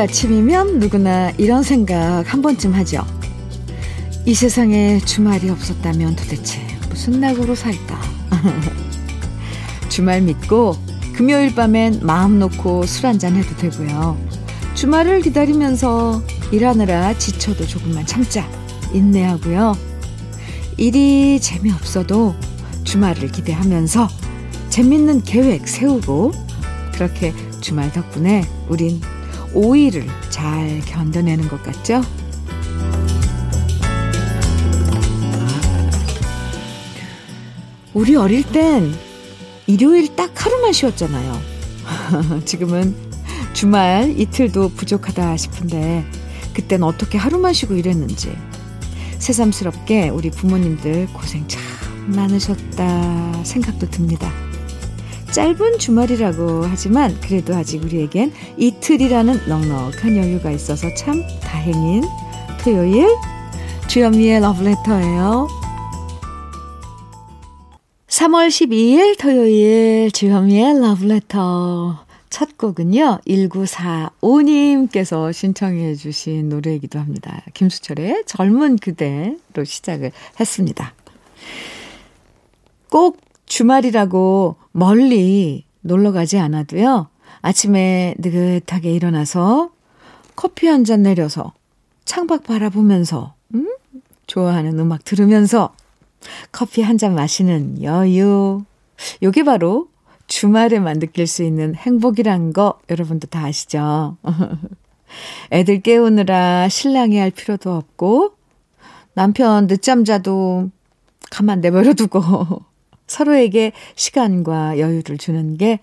아침이면 누구나 이런 생각 한 번쯤 하죠. 이 세상에 주말이 없었다면 도대체 무슨 낙으로 살까? 주말 믿고 금요일 밤엔 마음 놓고 술 한잔 해도 되고요. 주말을 기다리면서 일하느라 지쳐도 조금만 참자. 인내하고요. 일이 재미없어도 주말을 기대하면서 재밌는 계획 세우고 그렇게 주말 덕분에 우린 5일을 잘 견뎌내는 것 같죠? 우리 어릴 땐 일요일 딱 하루만 쉬었잖아요. 지금은 주말 이틀도 부족하다 싶은데 그땐 어떻게 하루만 쉬고 일했는지 새삼스럽게 우리 부모님들 고생 참 많으셨다 생각도 듭니다. 짧은 주말이라고 하지만 그래도 아직 우리에겐 이틀이라는 넉넉한 여유가 있어서 참 다행인 토요일 주현미의 러브레터예요. 3월 12일 토요일 주현미의 러브레터 첫 곡은요. 1945님께서 신청해 주신 노래이기도 합니다. 김수철의 젊은 그대로 시작을 했습니다. 꼭 주말이라고 멀리 놀러 가지 않아도요. 아침에 느긋하게 일어나서 커피 한 잔 내려서 창밖 바라보면서 음? 좋아하는 음악 들으면서 커피 한 잔 마시는 여유. 요게 바로 주말에만 느낄 수 있는 행복이란 거 여러분도 다 아시죠? 애들 깨우느라 신랑이 할 필요도 없고 남편 늦잠 자도 가만 내버려 두고 서로에게 시간과 여유를 주는 게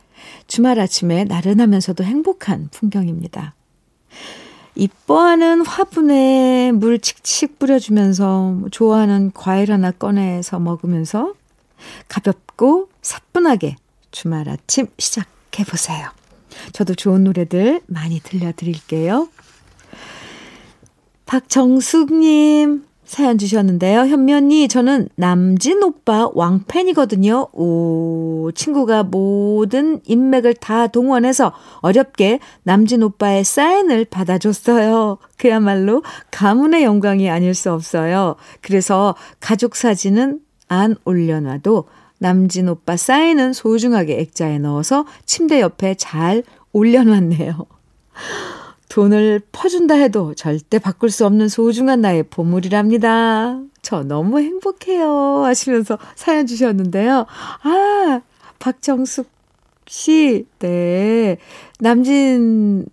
주말 아침에 나른하면서도 행복한 풍경입니다. 이뻐하는 화분에 물 칙칙 뿌려주면서 좋아하는 과일 하나 꺼내서 먹으면서 가볍고 사뿐하게 주말 아침 시작해 보세요. 저도 좋은 노래들 많이 들려드릴게요. 박정숙님, 사연 주셨는데요. 현미 언니, 저는 남진 오빠 왕팬이거든요. 오, 친구가 모든 인맥을 다 동원해서 어렵게 남진 오빠의 사인을 받아줬어요. 그야말로 가문의 영광이 아닐 수 없어요. 그래서 가족 사진은 안 올려놔도 남진 오빠 사인은 소중하게 액자에 넣어서 침대 옆에 잘 올려놨네요. 돈을 퍼준다 해도 절대 바꿀 수 없는 소중한 나의 보물이랍니다. 저 너무 행복해요. 하시면서 사연 주셨는데요. 아, 박정숙 씨, 네. 남진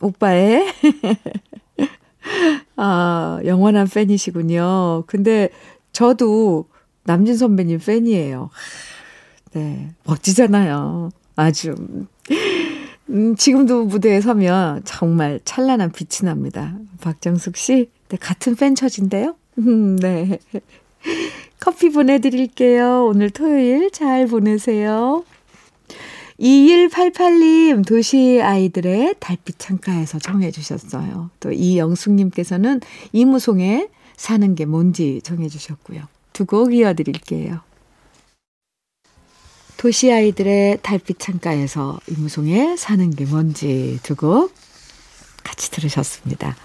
오빠의, 아, 영원한 팬이시군요. 근데 저도 남진 선배님 팬이에요. 네. 멋지잖아요. 아주. 음, 지금도 무대에 서면 정말 찬란한 빛이 납니다. 박정숙 씨, 네, 같은 팬 처진데요? 음, 네. 커피 보내드릴게요. 오늘 토요일 잘 보내세요. 2188님, 도시 아이들의 달빛 창가에서 정해 주셨어요. 또 이영숙님께서는 이무송에 사는 게 뭔지 정해 주셨고요. 두 곡 이어드릴게요. 도시 아이들의 달빛 창가에서 임무송에 사는 게 뭔지 두고 같이 들으셨습니다.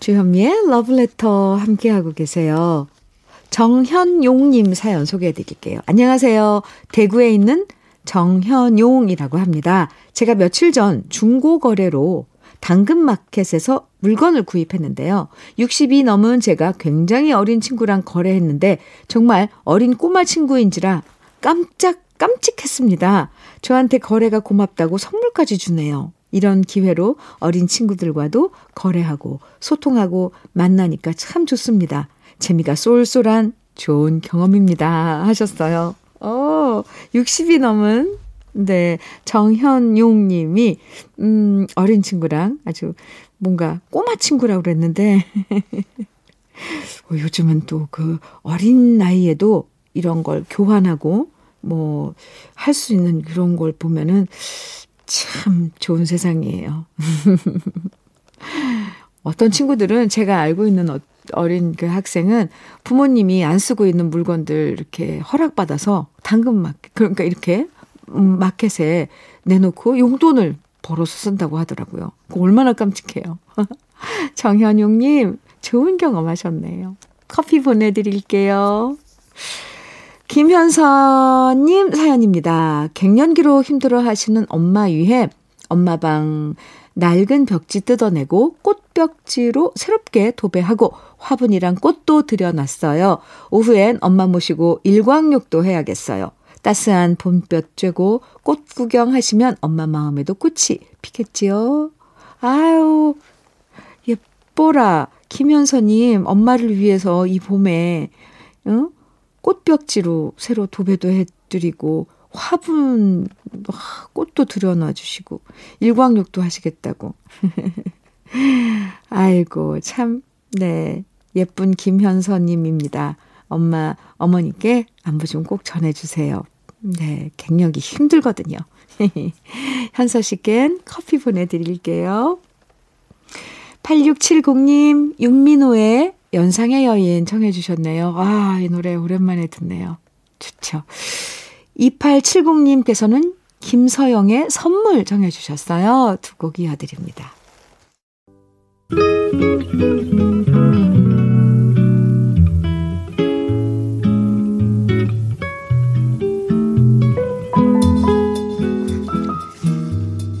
주현미의 러브레터 함께하고 계세요. 정현용님 사연 소개해 드릴게요. 안녕하세요. 대구에 있는 정현용이라고 합니다. 제가 며칠 전 중고거래로 당근마켓에서 물건을 구입했는데요. 60이 넘은 제가 굉장히 어린 친구랑 거래했는데 정말 어린 꼬마 친구인지라 깜짝 깜찍했습니다. 저한테 거래가 고맙다고 선물까지 주네요. 이런 기회로 어린 친구들과도 거래하고 소통하고 만나니까 참 좋습니다. 재미가 쏠쏠한 좋은 경험입니다. 하셨어요. 어, 60이 넘은 네, 정현용 님이 음, 어린 친구랑 아주 뭔가 꼬마 친구라고 그랬는데 어, 요즘은 또 그 어린 나이에도 이런 걸 교환하고 뭐, 할 수 있는 그런 걸 보면은 참 좋은 세상이에요. 어떤 친구들은 제가 알고 있는 어, 어린 그 학생은 부모님이 안 쓰고 있는 물건들 이렇게 허락받아서 당근 마켓, 그러니까 이렇게 음, 마켓에 내놓고 용돈을 벌어서 쓴다고 하더라고요. 얼마나 깜찍해요. 정현용님, 좋은 경험 하셨네요. 커피 보내드릴게요. 김현선님 사연입니다. 갱년기로 힘들어 하시는 엄마 위해 엄마방 낡은 벽지 뜯어내고 꽃벽지로 새롭게 도배하고 화분이랑 꽃도 들여놨어요. 오후엔 엄마 모시고 일광욕도 해야겠어요. 따스한 봄볕 쬐고 꽃 구경하시면 엄마 마음에도 꽃이 피겠지요. 아유, 예뻐라. 김현서님, 엄마를 위해서 이 봄에, 어? 꽃벽지로 새로 도배도 해드리고, 화분, 꽃도 들여놔 주시고, 일광욕도 하시겠다고. 아이고, 참, 네. 예쁜 김현서님입니다. 엄마, 어머니께 안부 좀 꼭 전해주세요. 네, 갱년기 힘들거든요. 현서 씨께 커피 보내드릴게요. 8670님, 윤민호의 연상의 여인 청해 주셨네요. 아, 이 노래 오랜만에 듣네요. 좋죠. 2870님께서는 김서영의 선물 정해 주셨어요. 두 곡 이어드립니다.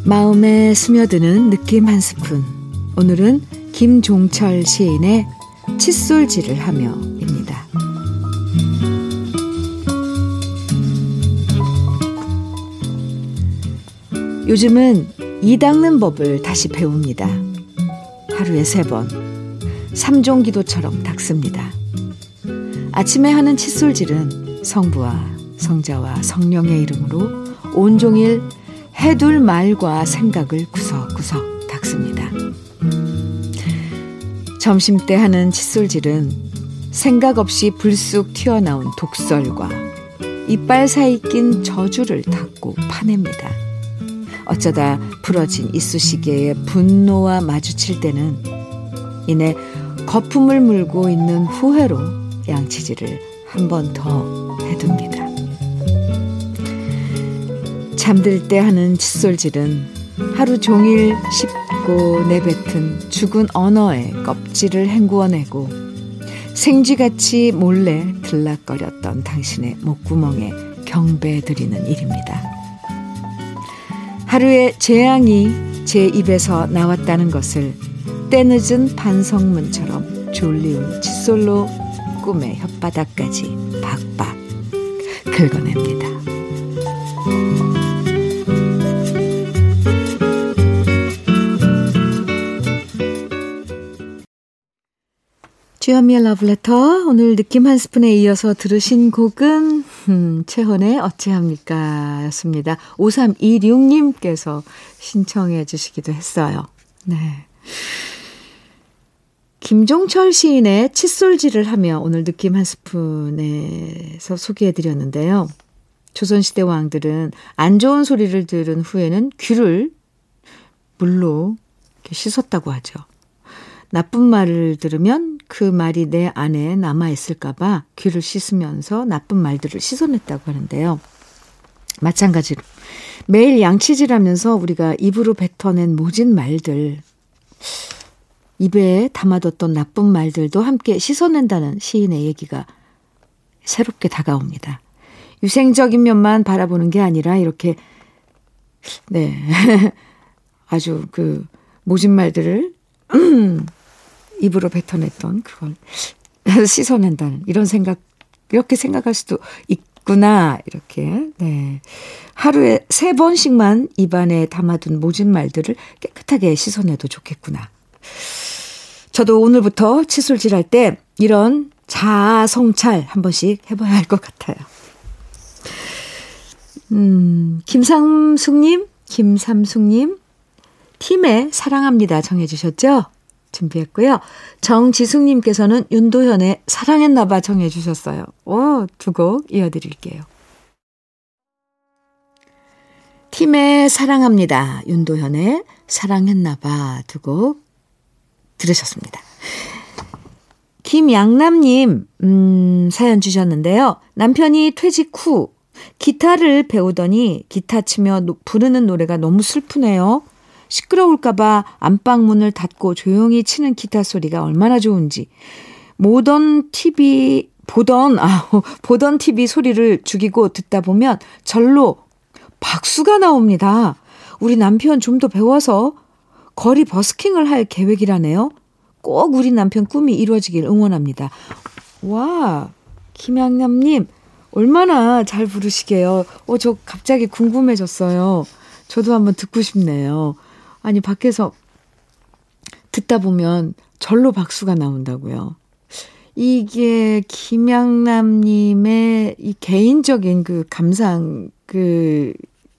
마음에 스며드는 느낌 한 스푼. 오늘은 김종철 시인의 칫솔질을 하며입니다. 요즘은 이 닦는 법을 다시 배웁니다. 하루에 세 번, 삼종 기도처럼 닦습니다. 아침에 하는 칫솔질은 성부와 성자와 성령의 이름으로 온종일 해둘 말과 생각을 구석구석 점심때 하는 칫솔질은 생각 없이 불쑥 튀어나온 독설과 이빨 사이 낀 저주를 닦고 파냅니다. 어쩌다 부러진 이쑤시개의 분노와 마주칠 때는 이내 거품을 물고 있는 후회로 양치질을 한 번 더 해둡니다. 잠들 때 하는 칫솔질은 하루 종일 씹고 내뱉은 죽은 언어의 껍질을 헹구어내고 생쥐같이 몰래 들락거렸던 당신의 목구멍에 경배드리는 일입니다. 하루의 재앙이 제 입에서 나왔다는 것을 때늦은 반성문처럼 졸리운 칫솔로 꿈의 혓바닥까지 박박 긁어냅니다. 주현미의 러브레터 오늘 느낌 한 스푼에 이어서 들으신 곡은 음, 최헌의 어찌합니까 였습니다. 5326님께서 신청해 주시기도 했어요. 네. 김종철 시인의 칫솔질을 하며 오늘 느낌 한 스푼에서 소개해 드렸는데요. 조선시대 왕들은 안 좋은 소리를 들은 후에는 귀를 물로 씻었다고 하죠. 나쁜 말을 들으면 그 말이 내 안에 남아있을까봐 귀를 씻으면서 나쁜 말들을 씻어냈다고 하는데요. 마찬가지로 매일 양치질 하면서 우리가 입으로 뱉어낸 모진 말들, 입에 담아뒀던 나쁜 말들도 함께 씻어낸다는 시인의 얘기가 새롭게 다가옵니다. 유생적인 면만 바라보는 게 아니라 이렇게, 네. 아주 그 모진 말들을 입으로 뱉어냈던 그걸 씻어낸다는 이런 생각, 이렇게 생각할 수도 있구나, 이렇게. 네. 하루에 세 번씩만 입안에 담아둔 모진 말들을 깨끗하게 씻어내도 좋겠구나. 저도 오늘부터 칫솔질 할 때 이런 자아 성찰 한 번씩 해봐야 할 것 같아요. 음, 김삼숙님, 김삼숙님, 팀에 사랑합니다 정해주셨죠? 준비했고요. 정지숙님께서는 윤도현의 사랑했나봐 정해주셨어요. 오, 두 곡 이어드릴게요. 팀의 사랑합니다. 윤도현의 사랑했나봐 두 곡 들으셨습니다. 김양남님, 음, 사연 주셨는데요. 남편이 퇴직 후 기타를 배우더니 기타 치며 부르는 노래가 너무 슬프네요. 시끄러울까봐 안방문을 닫고 조용히 치는 기타 소리가 얼마나 좋은지. 모던 TV, 보던, 아, 보던 TV 소리를 죽이고 듣다 보면 절로 박수가 나옵니다. 우리 남편 좀 더 배워서 거리 버스킹을 할 계획이라네요. 꼭 우리 남편 꿈이 이루어지길 응원합니다. 와, 김양남님, 얼마나 잘 부르시게요. 어, 저 갑자기 궁금해졌어요. 저도 한번 듣고 싶네요. 아니, 밖에서 듣다 보면 절로 박수가 나온다고요. 이게 김양남님의 이 개인적인 그 감상, 그,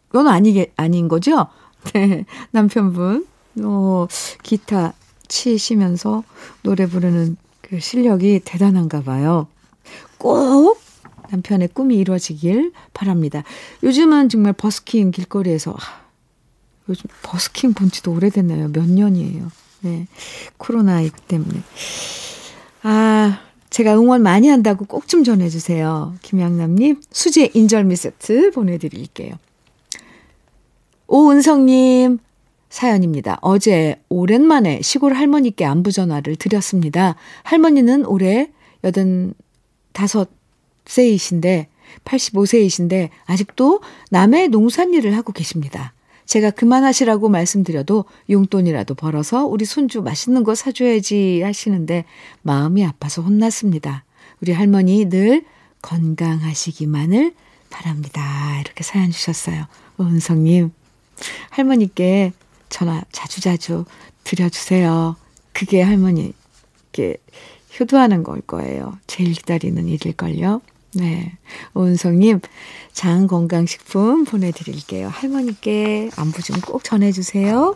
그건 아니게, 아닌 거죠? 네. 남편분, 어, 기타 치시면서 노래 부르는 그 실력이 대단한가 봐요. 꼭 남편의 꿈이 이루어지길 바랍니다. 요즘은 정말 버스킹 길거리에서 아, 요즘 버스킹 본 지도 오래됐나요? 몇 년이에요. 네. 코로나19 때문에. 아, 제가 응원 많이 한다고 꼭 좀 전해주세요. 김양남님, 수제 인절미 세트 보내드릴게요. 오은성님, 사연입니다. 어제 오랜만에 시골 할머니께 안부 전화를 드렸습니다. 할머니는 올해 85세이신데, 85세이신데, 아직도 남의 농산일을 하고 계십니다. 제가 그만하시라고 말씀드려도 용돈이라도 벌어서 우리 손주 맛있는 거 사줘야지 하시는데 마음이 아파서 혼났습니다. 우리 할머니 늘 건강하시기만을 바랍니다. 이렇게 사연 주셨어요. 은성님, 할머니께 전화 자주자주 드려주세요. 그게 할머니께 효도하는 걸 거예요. 제일 기다리는 일일걸요. 네. 오은성님, 장건강식품 보내드릴게요. 할머니께 안부 좀 꼭 전해주세요.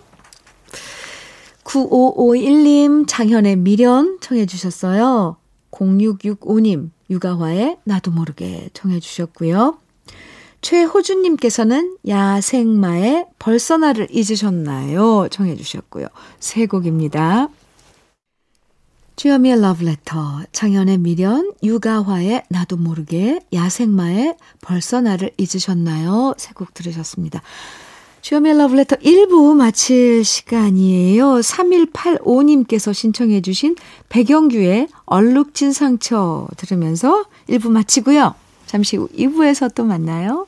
9551님, 장현의 미련 청해주셨어요. 0665님, 육아화의 나도 모르게 청해주셨고요. 최호준님께서는 야생마의 벌써 나를 잊으셨나요? 청해주셨고요. 세 곡입니다. 주여미의 러브레터, 장현의 미련, 유가화의 나도 모르게, 야생마의 벌써 나를 잊으셨나요? 세 곡 들으셨습니다. 주여미의 러브레터 1부 마칠 시간이에요. 3185님께서 신청해 주신 백영규의 얼룩진 상처 들으면서 1부 마치고요. 잠시 후 2부에서 또 만나요.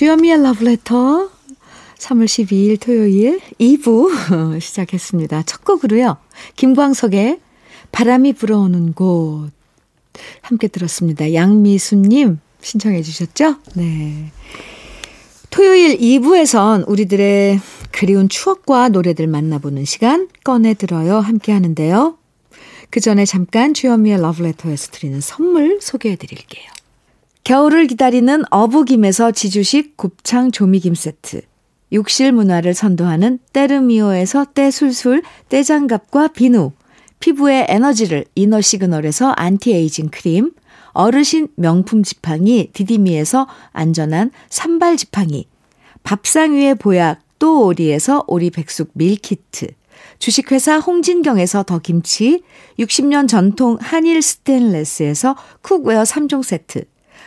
주현미의 러브레터 3월 12일 토요일 2부 시작했습니다. 첫 곡으로요. 김광석의 바람이 불어오는 곳 함께 들었습니다. 양미수님 신청해 주셨죠? 네. 토요일 2부에선 우리들의 그리운 추억과 노래들 만나보는 시간 꺼내 들어요 함께 하는데요. 그 전에 잠깐 주현미의 러브레터에서 드리는 선물 소개해 드릴게요. 겨울을 기다리는 어부김에서 지주식 곱창 조미김 세트. 욕실 문화를 선도하는 때르미오에서 때술술 때장갑과 비누. 피부의 에너지를 이너 시그널에서 안티에이징 크림. 어르신 명품 지팡이 디디미에서 안전한 삼발 지팡이. 밥상 위의 보약 또 오리에서 오리 백숙 밀키트. 주식회사 홍진경에서 더 김치. 60년 전통 한일 스테인레스에서 cookware 3종 세트.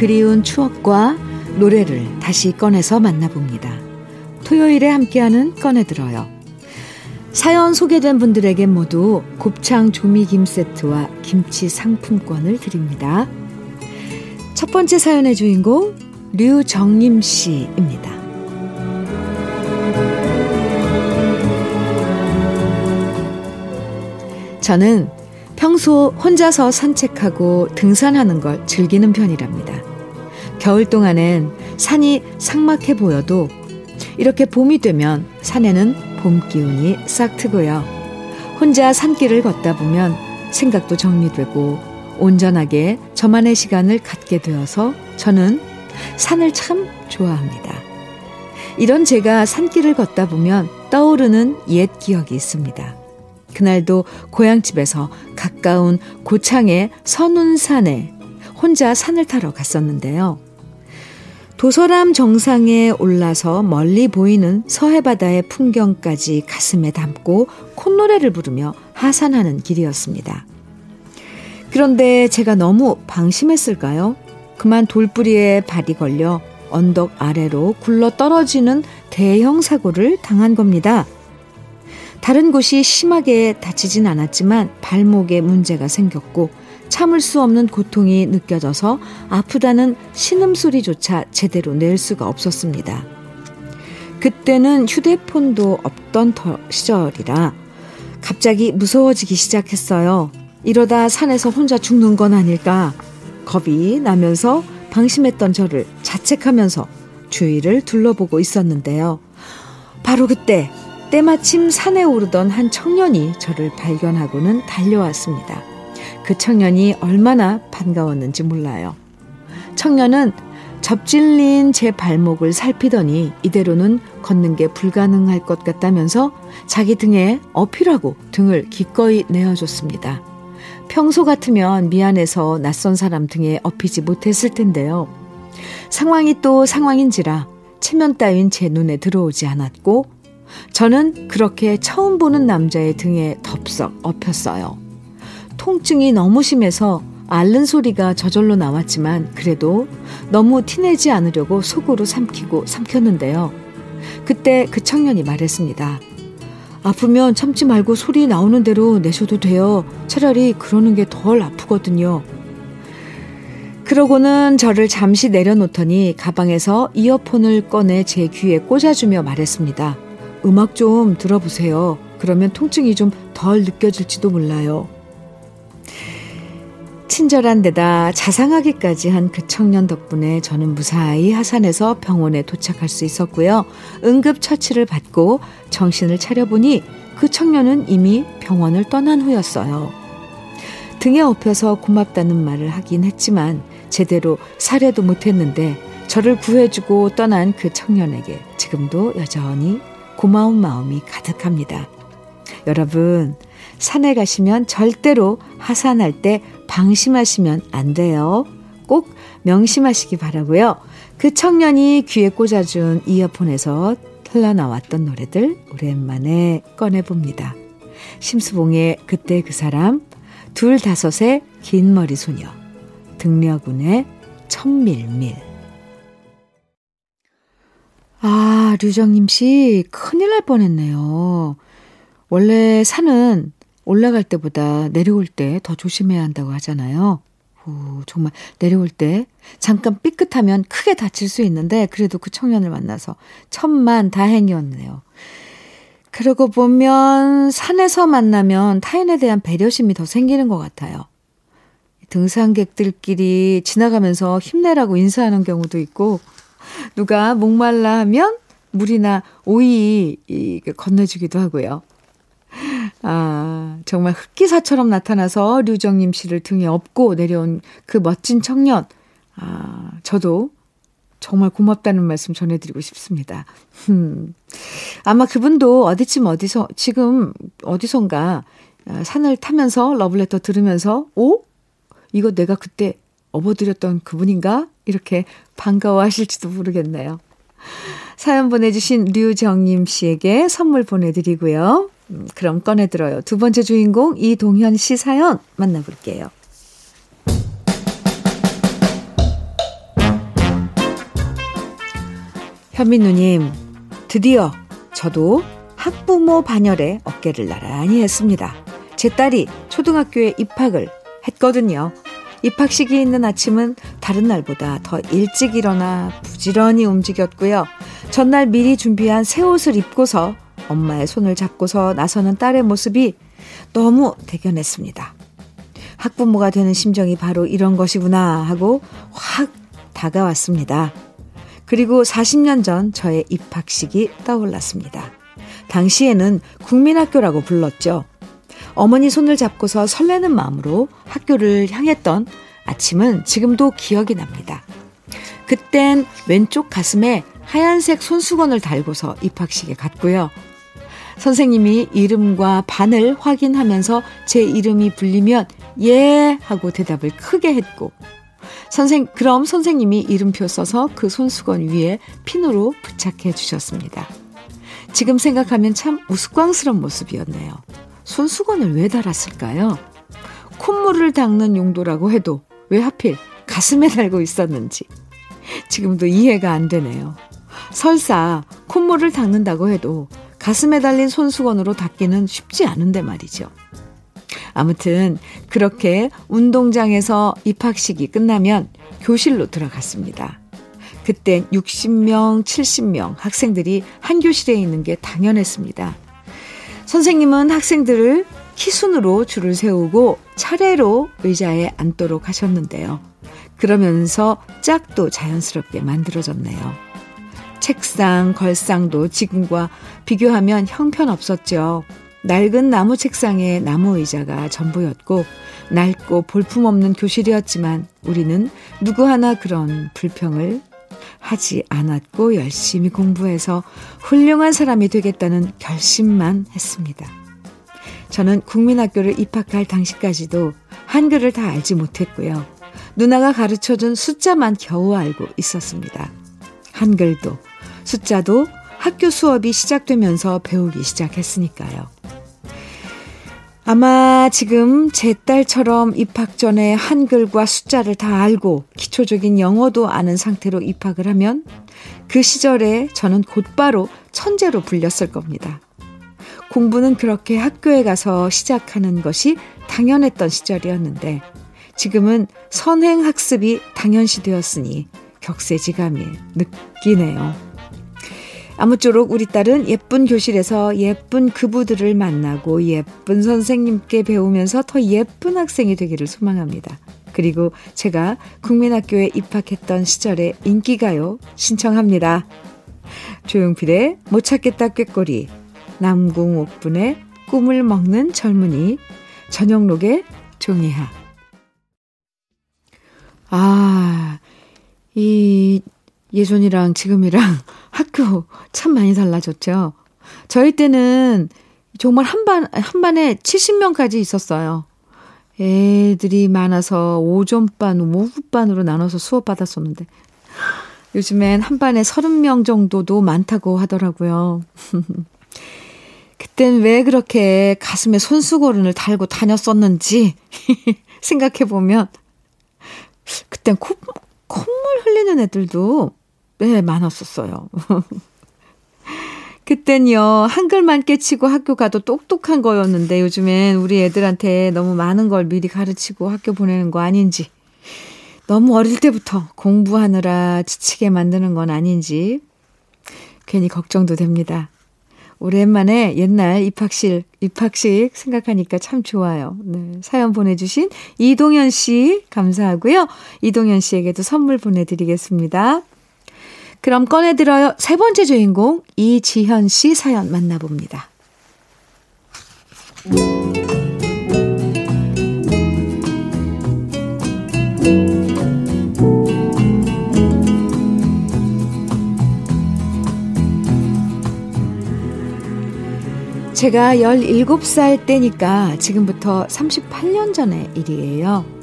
그리운 추억과 노래를 다시 꺼내서 만나봅니다. 토요일에 함께하는 꺼내들어요. 사연 소개된 분들에게 모두 곱창 조미김 세트와 김치 상품권을 드립니다. 첫 번째 사연의 주인공 류정림 씨입니다. 저는 평소 혼자서 산책하고 등산하는 걸 즐기는 편이랍니다. 겨울 동안엔 산이 삭막해 보여도 이렇게 봄이 되면 산에는 봄 기운이 싹 트고요. 혼자 산길을 걷다 보면 생각도 정리되고 온전하게 저만의 시간을 갖게 되어서 저는 산을 참 좋아합니다. 이런 제가 산길을 걷다 보면 떠오르는 옛 기억이 있습니다. 그날도 고향집에서 가까운 고창의 선운산에 혼자 산을 타러 갔었는데요. 도서람 정상에 올라서 멀리 보이는 서해바다의 풍경까지 가슴에 담고 콧노래를 부르며 하산하는 길이었습니다. 그런데 제가 너무 방심했을까요? 그만 돌뿌리에 발이 걸려 언덕 아래로 굴러 떨어지는 대형 사고를 당한 겁니다. 다른 곳이 심하게 다치진 않았지만 발목에 문제가 생겼고 참을 수 없는 고통이 느껴져서 아프다는 신음소리조차 제대로 낼 수가 없었습니다. 그때는 휴대폰도 없던 시절이라 갑자기 무서워지기 시작했어요. 이러다 산에서 혼자 죽는 건 아닐까. 겁이 나면서 방심했던 저를 자책하면서 주위를 둘러보고 있었는데요. 바로 그때 때마침 산에 오르던 한 청년이 저를 발견하고는 달려왔습니다. 그 청년이 얼마나 반가웠는지 몰라요. 청년은 접질린 제 발목을 살피더니 이대로는 걷는 게 불가능할 것 같다면서 자기 등에 어필하고 등을 기꺼이 내어줬습니다. 평소 같으면 미안해서 낯선 사람 등에 업히지 못했을 텐데요. 상황이 또 상황인지라 체면 따윈 제 눈에 들어오지 않았고 저는 그렇게 처음 보는 남자의 등에 덥석 엎였어요. 통증이 너무 심해서 앓는 소리가 저절로 나왔지만 그래도 너무 티내지 않으려고 속으로 삼키고 삼켰는데요. 그때 그 청년이 말했습니다. 아프면 참지 말고 소리 나오는 대로 내셔도 돼요. 차라리 그러는 게 덜 아프거든요. 그러고는 저를 잠시 내려놓더니 가방에서 이어폰을 꺼내 제 귀에 꽂아주며 말했습니다. 음악 좀 들어보세요. 그러면 통증이 좀 덜 느껴질지도 몰라요. 친절한 데다 자상하기까지 한 그 청년 덕분에 저는 무사히 하산해서 병원에 도착할 수 있었고요. 응급 처치를 받고 정신을 차려보니 그 청년은 이미 병원을 떠난 후였어요. 등에 업혀서 고맙다는 말을 하긴 했지만 제대로 사례도 못했는데 저를 구해주고 떠난 그 청년에게 지금도 여전히 고마운 마음이 가득합니다. 여러분, 산에 가시면 절대로 하산할 때 방심하시면 안 돼요. 꼭 명심하시기 바라고요. 그 청년이 귀에 꽂아준 이어폰에서 흘러나왔던 노래들 오랜만에 꺼내봅니다. 심수봉의 그때 그 사람, 둘 다섯의 긴 머리 소녀, 등려군의 천밀밀. 아, 류정님 씨, 큰일 날 뻔했네요. 원래 산은 올라갈 때보다 내려올 때 더 조심해야 한다고 하잖아요. 오, 정말 내려올 때 잠깐 삐끗하면 크게 다칠 수 있는데 그래도 그 청년을 만나서 천만 다행이었네요. 그러고 보면 산에서 만나면 타인에 대한 배려심이 더 생기는 것 같아요. 등산객들끼리 지나가면서 힘내라고 인사하는 경우도 있고 누가 목말라 하면 물이나 오이 건네주기도 하고요. 아, 정말 흑기사처럼 나타나서 류정님 씨를 등에 업고 내려온 그 멋진 청년. 아, 저도 정말 고맙다는 말씀 전해드리고 싶습니다. 음. 아마 그분도 어디쯤 어디서, 지금 어디선가 아, 산을 타면서 러블레터 들으면서, 오? 이거 내가 그때 업어드렸던 그분인가? 이렇게 반가워하실지도 모르겠네요. 사연 보내주신 류정님 씨에게 선물 보내드리고요. 음, 그럼 꺼내들어요. 두 번째 주인공 이동현 씨 사연 만나볼게요. 현민우님, 드디어 저도 학부모 반열에 어깨를 나란히 했습니다. 제 딸이 초등학교에 입학을 했거든요. 입학식이 있는 아침은 다른 날보다 더 일찍 일어나 부지런히 움직였고요. 전날 미리 준비한 새 옷을 입고서 엄마의 손을 잡고서 나서는 딸의 모습이 너무 대견했습니다. 학부모가 되는 심정이 바로 이런 것이구나 하고 확 다가왔습니다. 그리고 40년 전 저의 입학식이 떠올랐습니다. 당시에는 국민학교라고 불렀죠. 어머니 손을 잡고서 설레는 마음으로 학교를 향했던 아침은 지금도 기억이 납니다. 그땐 왼쪽 가슴에 하얀색 손수건을 달고서 입학식에 갔고요. 선생님이 이름과 반을 확인하면서 제 이름이 불리면 예 하고 대답을 크게 했고 선생, 그럼 선생님이 이름표 써서 그 손수건 위에 핀으로 부착해 주셨습니다. 지금 생각하면 참 우스꽝스러운 모습이었네요. 손수건을 왜 달았을까요? 콧물을 닦는 용도라고 해도 왜 하필 가슴에 달고 있었는지 지금도 이해가 안 되네요. 설사 콧물을 닦는다고 해도 가슴에 달린 손수건으로 닦기는 쉽지 않은데 말이죠. 아무튼 그렇게 운동장에서 입학식이 끝나면 교실로 들어갔습니다. 그땐 60명, 70명 학생들이 한 교실에 있는 게 당연했습니다. 선생님은 학생들을 키순으로 줄을 세우고 차례로 의자에 앉도록 하셨는데요. 그러면서 짝도 자연스럽게 만들어졌네요. 책상, 걸상도 지금과 비교하면 형편없었죠. 낡은 나무 책상에 나무 의자가 전부였고 낡고 볼품없는 교실이었지만 우리는 누구 하나 그런 불평을 하지 않았고 열심히 공부해서 훌륭한 사람이 되겠다는 결심만 했습니다. 저는 국민학교를 입학할 당시까지도 한글을 다 알지 못했고요. 누나가 가르쳐준 숫자만 겨우 알고 있었습니다. 한글도 숫자도 학교 수업이 시작되면서 배우기 시작했으니까요. 아마 지금 제 딸처럼 입학 전에 한글과 숫자를 다 알고 기초적인 영어도 아는 상태로 입학을 하면 그 시절에 저는 곧바로 천재로 불렸을 겁니다. 공부는 그렇게 학교에 가서 시작하는 것이 당연했던 시절이었는데 지금은 선행학습이 당연시 되었으니 격세지감이 느끼네요. 아무쪼록 우리 딸은 예쁜 교실에서 예쁜 그부들을 만나고 예쁜 선생님께 배우면서 더 예쁜 학생이 되기를 소망합니다. 그리고 제가 국민학교에 입학했던 시절의 인기가요 신청합니다. 조용필의 못 찾겠다 꾀꼬리, 남궁옥분의 꿈을 먹는 젊은이, 전영록의 종이하. 아, 이 예전이랑 지금이랑 학교 참 많이 달라졌죠. 저희 때는 정말 한 반, 한 반에 70명까지 있었어요. 애들이 많아서 오전반, 오후반으로 나눠서 수업받았었는데, 요즘엔 한 반에 30명 정도도 많다고 하더라고요. 그땐 왜 그렇게 가슴에 손수건을 달고 다녔었는지 생각해보면, 그땐 콧, 콧물 흘리는 애들도 네, 많았었어요. 그땐요, 한글만 깨치고 학교 가도 똑똑한 거였는데 요즘엔 우리 애들한테 너무 많은 걸 미리 가르치고 학교 보내는 거 아닌지, 너무 어릴 때부터 공부하느라 지치게 만드는 건 아닌지, 괜히 걱정도 됩니다. 오랜만에 옛날 입학실, 입학식 생각하니까 참 좋아요. 네. 사연 보내주신 이동현 씨, 감사하고요. 이동현 씨에게도 선물 보내드리겠습니다. 그럼 꺼내들어요. 세 번째 주인공 이지현 씨 사연 만나봅니다. 제가 17살 때니까 지금부터 38년 전의 일이에요.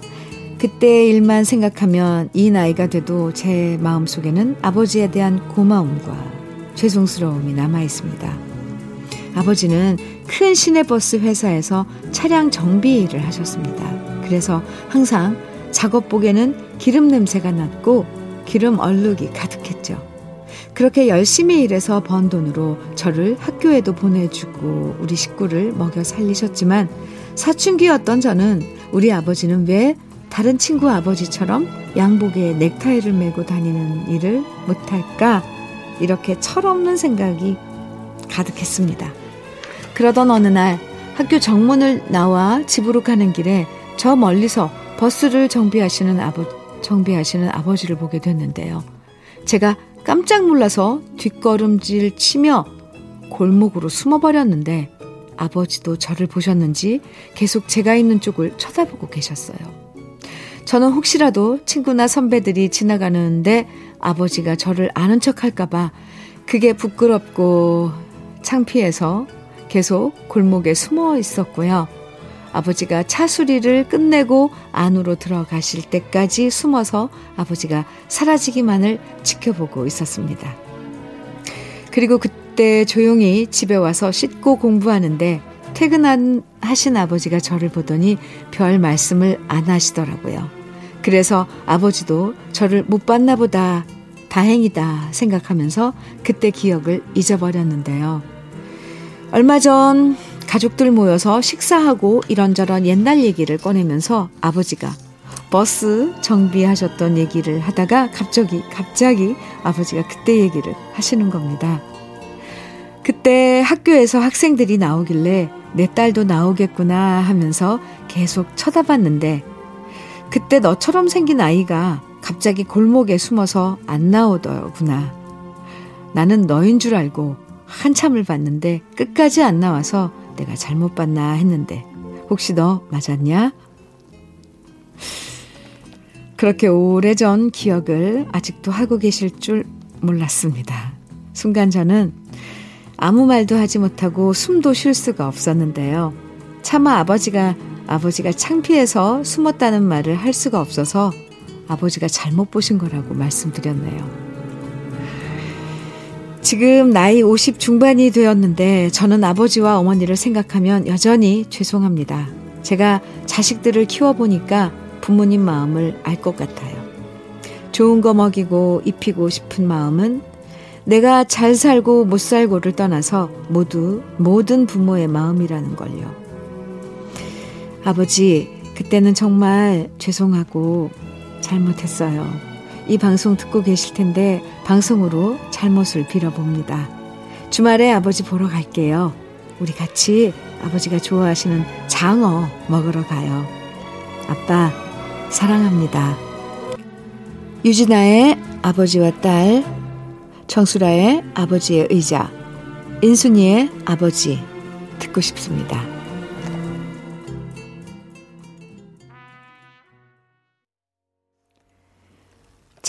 그때 일만 생각하면 이 나이가 돼도 제 마음속에는 아버지에 대한 고마움과 죄송스러움이 남아 있습니다. 아버지는 큰 시내버스 회사에서 차량 정비 일을 하셨습니다. 그래서 항상 작업복에는 기름 냄새가 났고 기름 얼룩이 가득했죠. 그렇게 열심히 일해서 번 돈으로 저를 학교에도 보내주고 우리 식구를 먹여 살리셨지만 사춘기였던 저는 우리 아버지는 왜 다른 친구 아버지처럼 양복에 넥타이를 메고 다니는 일을 못할까? 이렇게 철없는 생각이 가득했습니다. 그러던 어느 날 학교 정문을 나와 집으로 가는 길에 저 멀리서 버스를 정비하시는 아버, 정비하시는 아버지를 보게 됐는데요. 제가 깜짝 놀라서 뒷걸음질 치며 골목으로 숨어버렸는데 아버지도 저를 보셨는지 계속 제가 있는 쪽을 쳐다보고 계셨어요. 저는 혹시라도 친구나 선배들이 지나가는데 아버지가 저를 아는 척 할까봐 그게 부끄럽고 창피해서 계속 골목에 숨어 있었고요. 아버지가 차 수리를 끝내고 안으로 들어가실 때까지 숨어서 아버지가 사라지기만을 지켜보고 있었습니다. 그리고 그때 조용히 집에 와서 씻고 공부하는데 퇴근한 하신 아버지가 저를 보더니 별 말씀을 안 하시더라고요. 그래서 아버지도 저를 못 봤나 보다 다행이다 생각하면서 그때 기억을 잊어버렸는데요. 얼마 전 가족들 모여서 식사하고 이런저런 옛날 얘기를 꺼내면서 아버지가 버스 정비하셨던 얘기를 하다가 갑자기, 갑자기 아버지가 그때 얘기를 하시는 겁니다. 그때 학교에서 학생들이 나오길래 내 딸도 나오겠구나 하면서 계속 쳐다봤는데 그때 너처럼 생긴 아이가 갑자기 골목에 숨어서 안 나오더구나. 나는 너인 줄 알고 한참을 봤는데 끝까지 안 나와서 내가 잘못 봤나 했는데 혹시 너 맞았냐? 그렇게 오래전 기억을 아직도 하고 계실 줄 몰랐습니다. 순간 저는 아무 말도 하지 못하고 숨도 쉴 수가 없었는데요. 차마 아버지가 아버지가 창피해서 숨었다는 말을 할 수가 없어서 아버지가 잘못 보신 거라고 말씀드렸네요. 지금 나이 50 중반이 되었는데 저는 아버지와 어머니를 생각하면 여전히 죄송합니다. 제가 자식들을 키워보니까 부모님 마음을 알 것 같아요. 좋은 거 먹이고 입히고 싶은 마음은 내가 잘 살고 못 살고를 떠나서 모두 모든 부모의 마음이라는 걸요. 아버지, 그때는 정말 죄송하고 잘못했어요. 이 방송 듣고 계실 텐데 방송으로 잘못을 빌어봅니다. 주말에 아버지 보러 갈게요. 우리 같이 아버지가 좋아하시는 장어 먹으러 가요. 아빠, 사랑합니다. 유진아의 아버지와 딸, 정수라의 아버지의 의자, 인순이의 아버지 듣고 싶습니다.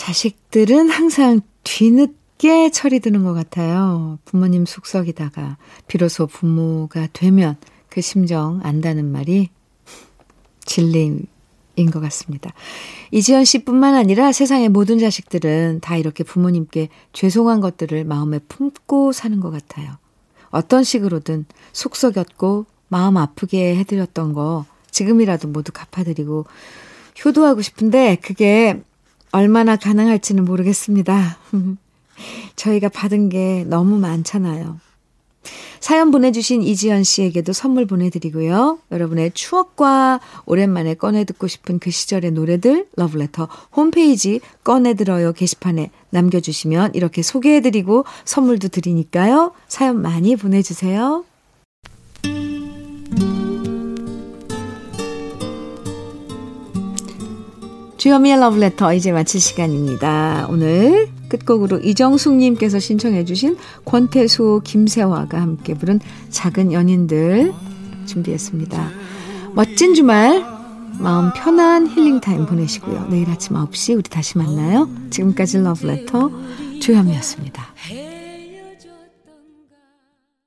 자식들은 항상 뒤늦게 철이 드는 것 같아요. 부모님 속썩이다가 비로소 부모가 되면 그 심정 안다는 말이 진리인 것 같습니다. 이지연 씨뿐만 아니라 세상의 모든 자식들은 다 이렇게 부모님께 죄송한 것들을 마음에 품고 사는 것 같아요. 어떤 식으로든 속썩였고 마음 아프게 해드렸던 거 지금이라도 모두 갚아드리고 효도하고 싶은데 그게 얼마나 가능할지는 모르겠습니다. 저희가 받은 게 너무 많잖아요. 사연 보내주신 이지연 씨에게도 선물 보내드리고요. 여러분의 추억과 오랜만에 꺼내듣고 싶은 그 시절의 노래들 러브레터 홈페이지 꺼내들어요 게시판에 남겨주시면 이렇게 소개해드리고 선물도 드리니까요. 사연 많이 보내주세요. 주현미의 러브레터 이제 마칠 시간입니다. 오늘 끝곡으로 이정숙님께서 신청해 주신 권태수 김세화가 함께 부른 작은 연인들 준비했습니다. 멋진 주말 마음 편한 힐링타임 보내시고요. 내일 아침 9시 우리 다시 만나요. 지금까지 러브레터 주현미였습니다.